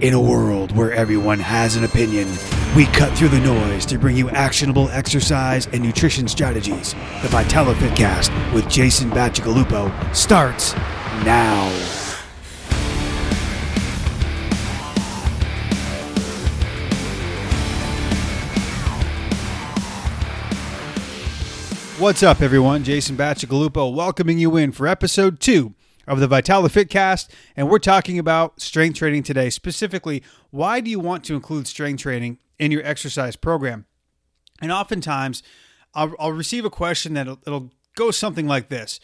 In a world where everyone has an opinion, we cut through the noise to bring you actionable exercise and nutrition strategies. The VitaliFit Cast with Jason Bacigalupo starts now. What's up, everyone? Jason Bacigalupo welcoming you in for episode two of the VitaliFit Fitcast, and we're talking about strength training today. Specifically, why do you want to include strength training in your exercise program? And oftentimes, I'll, I'll receive a question that it'll go something like this: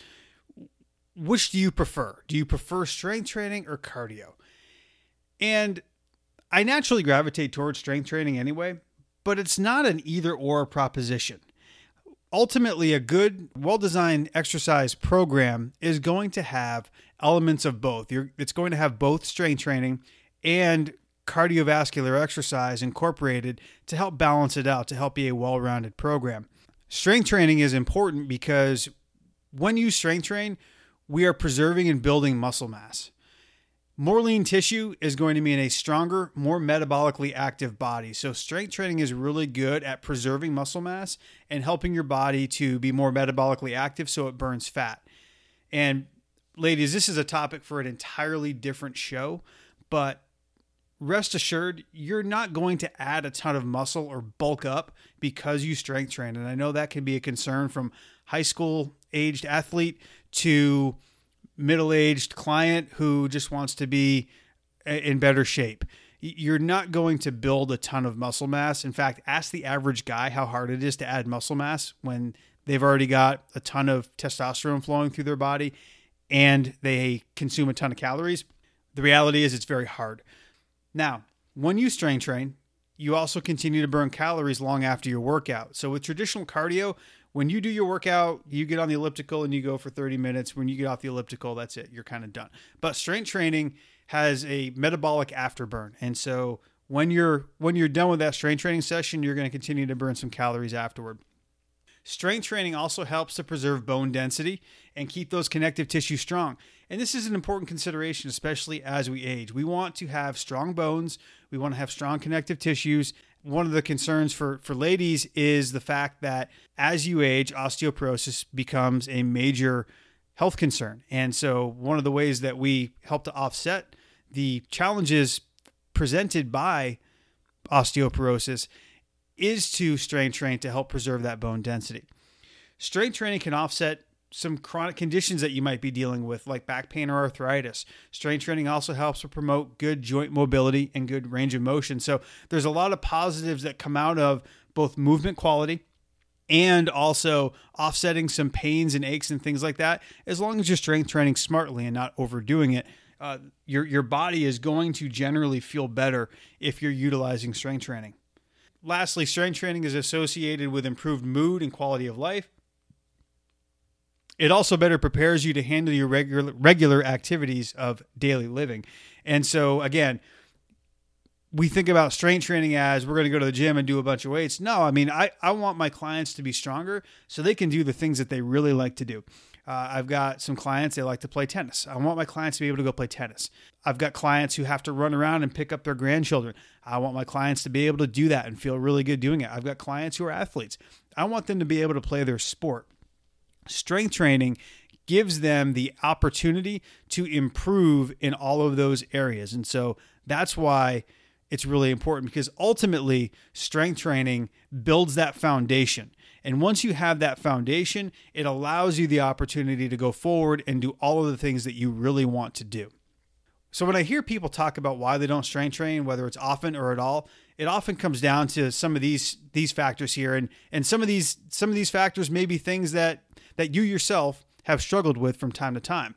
Which do you prefer? Do you prefer strength training or cardio? And I naturally gravitate towards strength training anyway, but it's not an either or proposition ultimately a good well-designed exercise program is going to have elements of both. You're, it's going to have both strength training and cardiovascular exercise incorporated to help balance it out to help be a well-rounded program. Strength training is important because when you strength train we are preserving and building muscle mass more lean tissue is going to mean a stronger, more metabolically active body. So, strength training is really good at preserving muscle mass and helping your body to be more metabolically active so it burns fat. And, ladies, this is a topic for an entirely different show, but rest assured, you're not going to add a ton of muscle or bulk up because you strength train. And I know that can be a concern from high school aged athlete to middle aged client who just wants to be in better shape. You're not going to build a ton of muscle mass. In fact, ask the average guy how hard it is to add muscle mass when they've already got a ton of testosterone flowing through their body and they consume a ton of calories. The reality is, it's very hard. Now, when you strength train, you also continue to burn calories long after your workout. So, with traditional cardio, when you do your workout, you get on the elliptical and you go for 30 minutes. When you get off the elliptical, that's it. You're kind of done. But strength training has a metabolic afterburn. And so when you're when you're done with that strength training session, you're going to continue to burn some calories afterward. Strength training also helps to preserve bone density and keep those connective tissues strong. And this is an important consideration, especially as we age. We want to have strong bones, we want to have strong connective tissues, one of the concerns for for ladies is the fact that as you age, osteoporosis becomes a major health concern. And so one of the ways that we help to offset the challenges presented by osteoporosis is to strength train to help preserve that bone density. Strength training can offset some chronic conditions that you might be dealing with, like back pain or arthritis. Strength training also helps to promote good joint mobility and good range of motion. So there's a lot of positives that come out of both movement quality and also offsetting some pains and aches and things like that. As long as you're strength training smartly and not overdoing it, uh, your your body is going to generally feel better if you're utilizing strength training. Lastly, strength training is associated with improved mood and quality of life. It also better prepares you to handle your regular regular activities of daily living. And so again, we think about strength training as we're going to go to the gym and do a bunch of weights. No, I mean, I, I want my clients to be stronger so they can do the things that they really like to do. Uh, I've got some clients, they like to play tennis. I want my clients to be able to go play tennis. I've got clients who have to run around and pick up their grandchildren. I want my clients to be able to do that and feel really good doing it. I've got clients who are athletes. I want them to be able to play their sport strength training gives them the opportunity to improve in all of those areas. And so that's why it's really important because ultimately strength training builds that foundation. And once you have that foundation, it allows you the opportunity to go forward and do all of the things that you really want to do. So when I hear people talk about why they don't strength train, whether it's often or at all, it often comes down to some of these these factors here and and some of these some of these factors may be things that that you yourself have struggled with from time to time.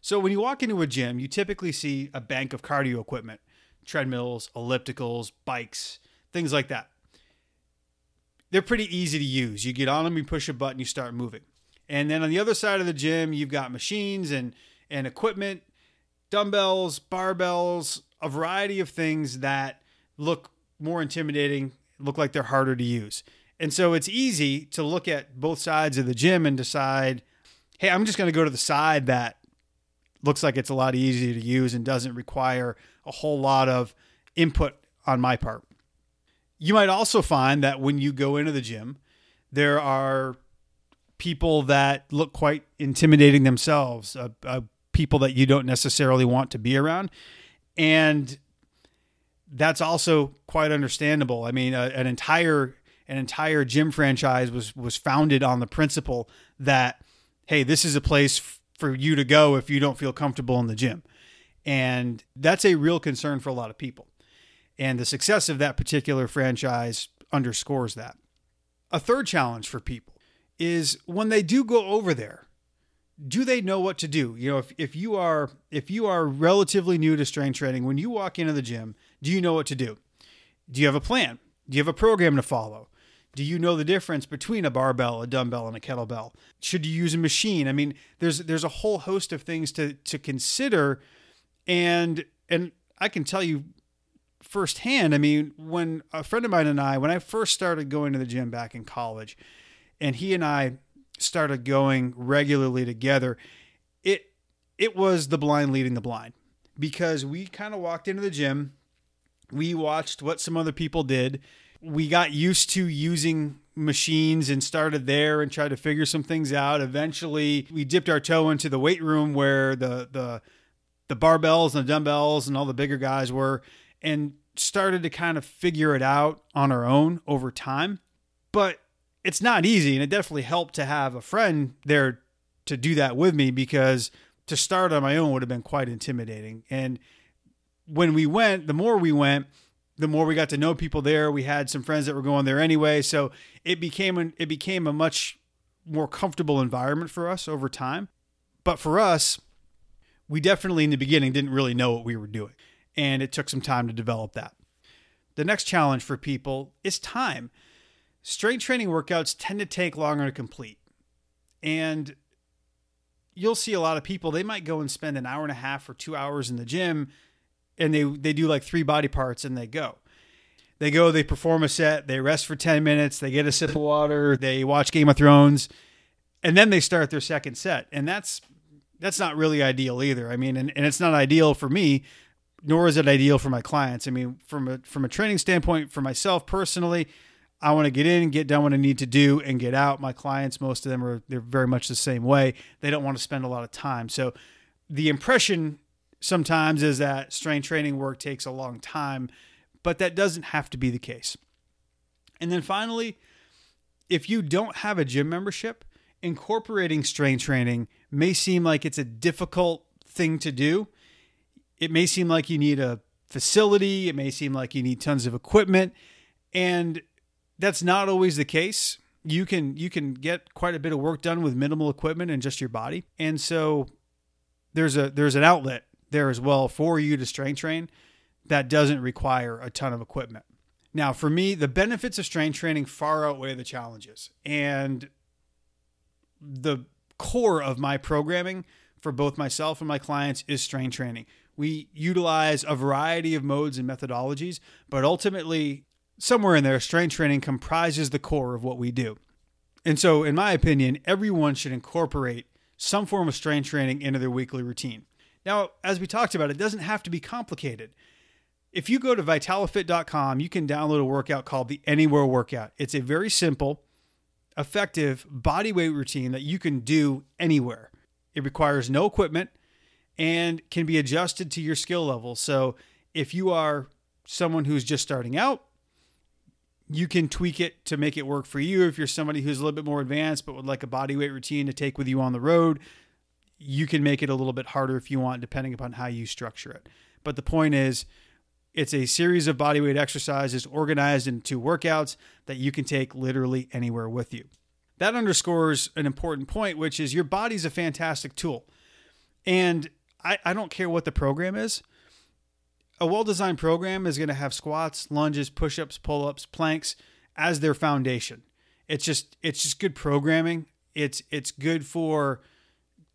So, when you walk into a gym, you typically see a bank of cardio equipment treadmills, ellipticals, bikes, things like that. They're pretty easy to use. You get on them, you push a button, you start moving. And then on the other side of the gym, you've got machines and, and equipment, dumbbells, barbells, a variety of things that look more intimidating, look like they're harder to use. And so it's easy to look at both sides of the gym and decide, hey, I'm just going to go to the side that looks like it's a lot easier to use and doesn't require a whole lot of input on my part. You might also find that when you go into the gym, there are people that look quite intimidating themselves, uh, uh, people that you don't necessarily want to be around. And that's also quite understandable. I mean, uh, an entire an entire gym franchise was was founded on the principle that hey, this is a place f- for you to go if you don't feel comfortable in the gym. And that's a real concern for a lot of people. And the success of that particular franchise underscores that. A third challenge for people is when they do go over there, do they know what to do? You know, if, if you are if you are relatively new to strength training, when you walk into the gym, do you know what to do? Do you have a plan? Do you have a program to follow? Do you know the difference between a barbell, a dumbbell, and a kettlebell? Should you use a machine? I mean, there's there's a whole host of things to to consider, and and I can tell you firsthand. I mean, when a friend of mine and I, when I first started going to the gym back in college, and he and I started going regularly together, it it was the blind leading the blind because we kind of walked into the gym, we watched what some other people did, we got used to using machines and started there and tried to figure some things out. Eventually, we dipped our toe into the weight room where the the the barbells and the dumbbells and all the bigger guys were and started to kind of figure it out on our own over time. But it's not easy and it definitely helped to have a friend there to do that with me because to start on my own would have been quite intimidating. And when we went the more we went the more we got to know people there. We had some friends that were going there anyway. So it became an, it became a much more comfortable environment for us over time. But for us we definitely in the beginning didn't really know what we were doing. And it took some time to develop that. The next challenge for people is time strength training workouts tend to take longer to complete. And you'll see a lot of people, they might go and spend an hour and a half or two hours in the gym and they, they do like three body parts and they go. They go, they perform a set, they rest for 10 minutes, they get a sip of water, they watch Game of Thrones, and then they start their second set. And that's that's not really ideal either. I mean, and, and it's not ideal for me, nor is it ideal for my clients. I mean, from a from a training standpoint, for myself personally, I want to get in, and get done what I need to do, and get out. My clients, most of them are they're very much the same way. They don't want to spend a lot of time. So the impression sometimes is that strength training work takes a long time, but that doesn't have to be the case. And then finally, if you don't have a gym membership, incorporating strength training may seem like it's a difficult thing to do. It may seem like you need a facility, it may seem like you need tons of equipment. And that's not always the case. You can you can get quite a bit of work done with minimal equipment and just your body. And so there's a there's an outlet there as well for you to strength train that doesn't require a ton of equipment. Now, for me, the benefits of strength training far outweigh the challenges. And the core of my programming for both myself and my clients is strength training. We utilize a variety of modes and methodologies, but ultimately somewhere in there, strength training comprises the core of what we do. And so, in my opinion, everyone should incorporate some form of strength training into their weekly routine. Now, as we talked about, it doesn't have to be complicated. If you go to vitalifit.com, you can download a workout called the Anywhere Workout. It's a very simple, effective body weight routine that you can do anywhere. It requires no equipment and can be adjusted to your skill level. So, if you are someone who's just starting out, you can tweak it to make it work for you. If you're somebody who's a little bit more advanced but would like a body weight routine to take with you on the road, you can make it a little bit harder if you want, depending upon how you structure it. But the point is, it's a series of body weight exercises organized into workouts that you can take literally anywhere with you. That underscores an important point, which is your body's a fantastic tool. And I, I don't care what the program is a well designed program is going to have squats, lunges, push ups, pull ups, planks as their foundation. It's just it's just good programming. It's it's good for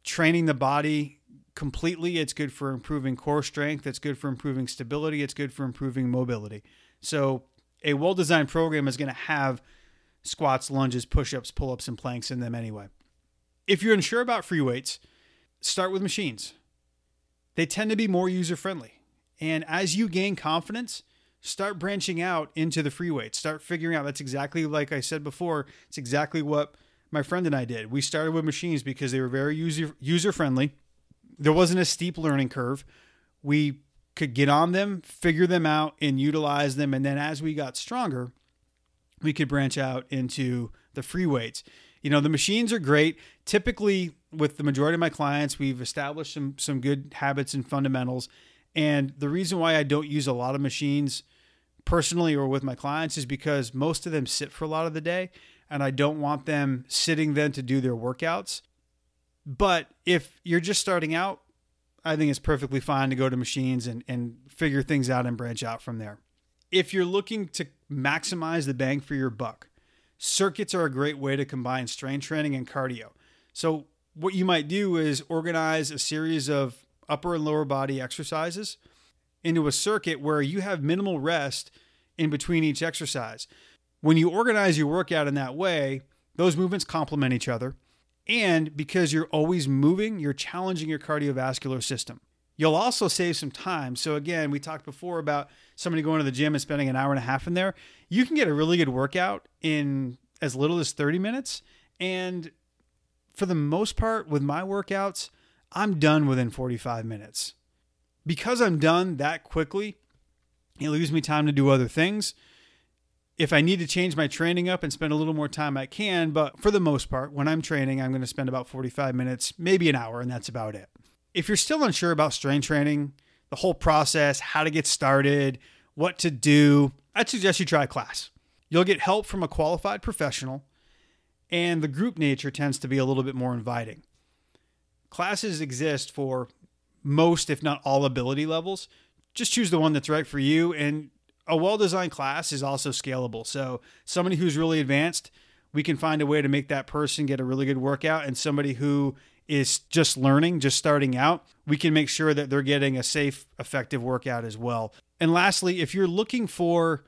training the body completely. It's good for improving core strength. It's good for improving stability. It's good for improving mobility. So a well designed program is going to have squats, lunges, push ups, pull ups, and planks in them anyway. If you're unsure about free weights, start with machines. They tend to be more user friendly And as you gain confidence, start branching out into the free weights. Start figuring out that's exactly like I said before, it's exactly what my friend and I did. We started with machines because they were very user user friendly. There wasn't a steep learning curve. We could get on them, figure them out, and utilize them. And then as we got stronger, we could branch out into the free weights. You know, the machines are great. Typically, with the majority of my clients, we've established some some good habits and fundamentals. And the reason why I don't use a lot of machines personally or with my clients is because most of them sit for a lot of the day and I don't want them sitting then to do their workouts. But if you're just starting out, I think it's perfectly fine to go to machines and, and figure things out and branch out from there. If you're looking to maximize the bang for your buck, circuits are a great way to combine strength training and cardio. So, what you might do is organize a series of upper and lower body exercises into a circuit where you have minimal rest in between each exercise. When you organize your workout in that way, those movements complement each other. And because you're always moving, you're challenging your cardiovascular system. You'll also save some time. So, again, we talked before about somebody going to the gym and spending an hour and a half in there. You can get a really good workout in as little as 30 minutes. And for the most part, with my workouts, I'm done within 45 minutes. Because I'm done that quickly, it leaves me time to do other things. If I need to change my training up and spend a little more time, I can. But for the most part, when I'm training, I'm going to spend about 45 minutes, maybe an hour, and that's about it. If you're still unsure about strength training, the whole process, how to get started, what to do, I'd suggest you try a class. You'll get help from a qualified professional, and the group nature tends to be a little bit more inviting. Classes exist for most, if not all, ability levels. Just choose the one that's right for you, and a well designed class is also scalable. So, somebody who's really advanced, we can find a way to make that person get a really good workout, and somebody who is just learning, just starting out, we can make sure that they're getting a safe, effective workout as well. And lastly, if you're looking for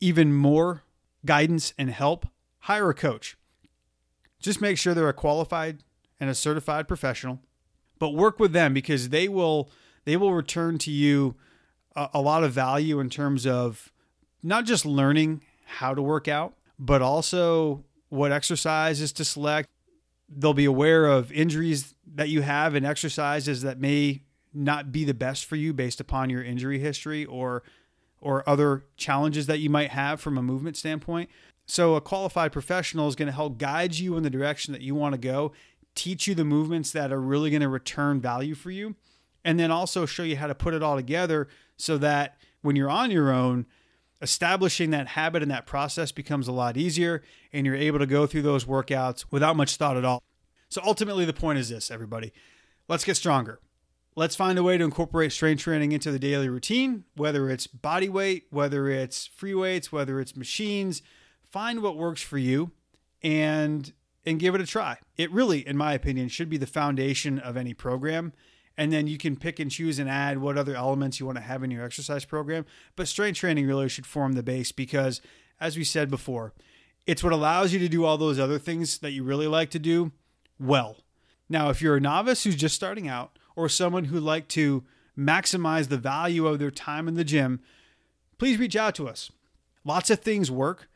even more guidance and help, hire a coach. Just make sure they're a qualified and a certified professional, but work with them because they will they will return to you a, a lot of value in terms of not just learning how to work out, but also what exercises to select, they'll be aware of injuries that you have and exercises that may not be the best for you based upon your injury history or or other challenges that you might have from a movement standpoint. So a qualified professional is going to help guide you in the direction that you want to go, teach you the movements that are really going to return value for you, and then also show you how to put it all together so that when you're on your own, establishing that habit and that process becomes a lot easier and you're able to go through those workouts without much thought at all. So ultimately, the point is this, everybody let's get stronger. Let's find a way to incorporate strength training into the daily routine, whether it's body weight, whether it's free weights, whether it's machines. Find what works for you and and give it a try. It really, in my opinion, should be the foundation of any program and then you can pick and choose and add what other elements you want to have in your exercise program. But strength training really should form the base because, as we said before, it's what allows you to do all those other things that you really like to do well. Now, if you're a novice who's just starting out or someone who'd like to maximize the value of their time in the gym, please reach out to us. Lots of things work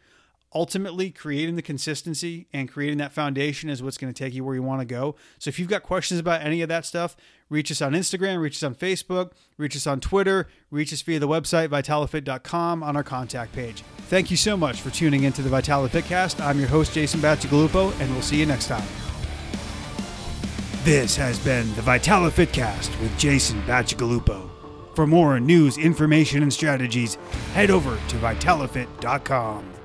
ultimately creating the consistency and creating that foundation is what's going to take you where you want to go. So if you've got questions about any of that stuff, reach us on Instagram, reach us on Facebook, reach us on Twitter, reach us via the website vitalifit.com on our contact page. Thank you so much for tuning into the VitaliFitcast. I'm your host Jason Bacigalupo and we'll see you next time. This has been the VitaliFitcast with Jason Bacigalupo. For more news, information, and strategies, head over to vitalifit.com.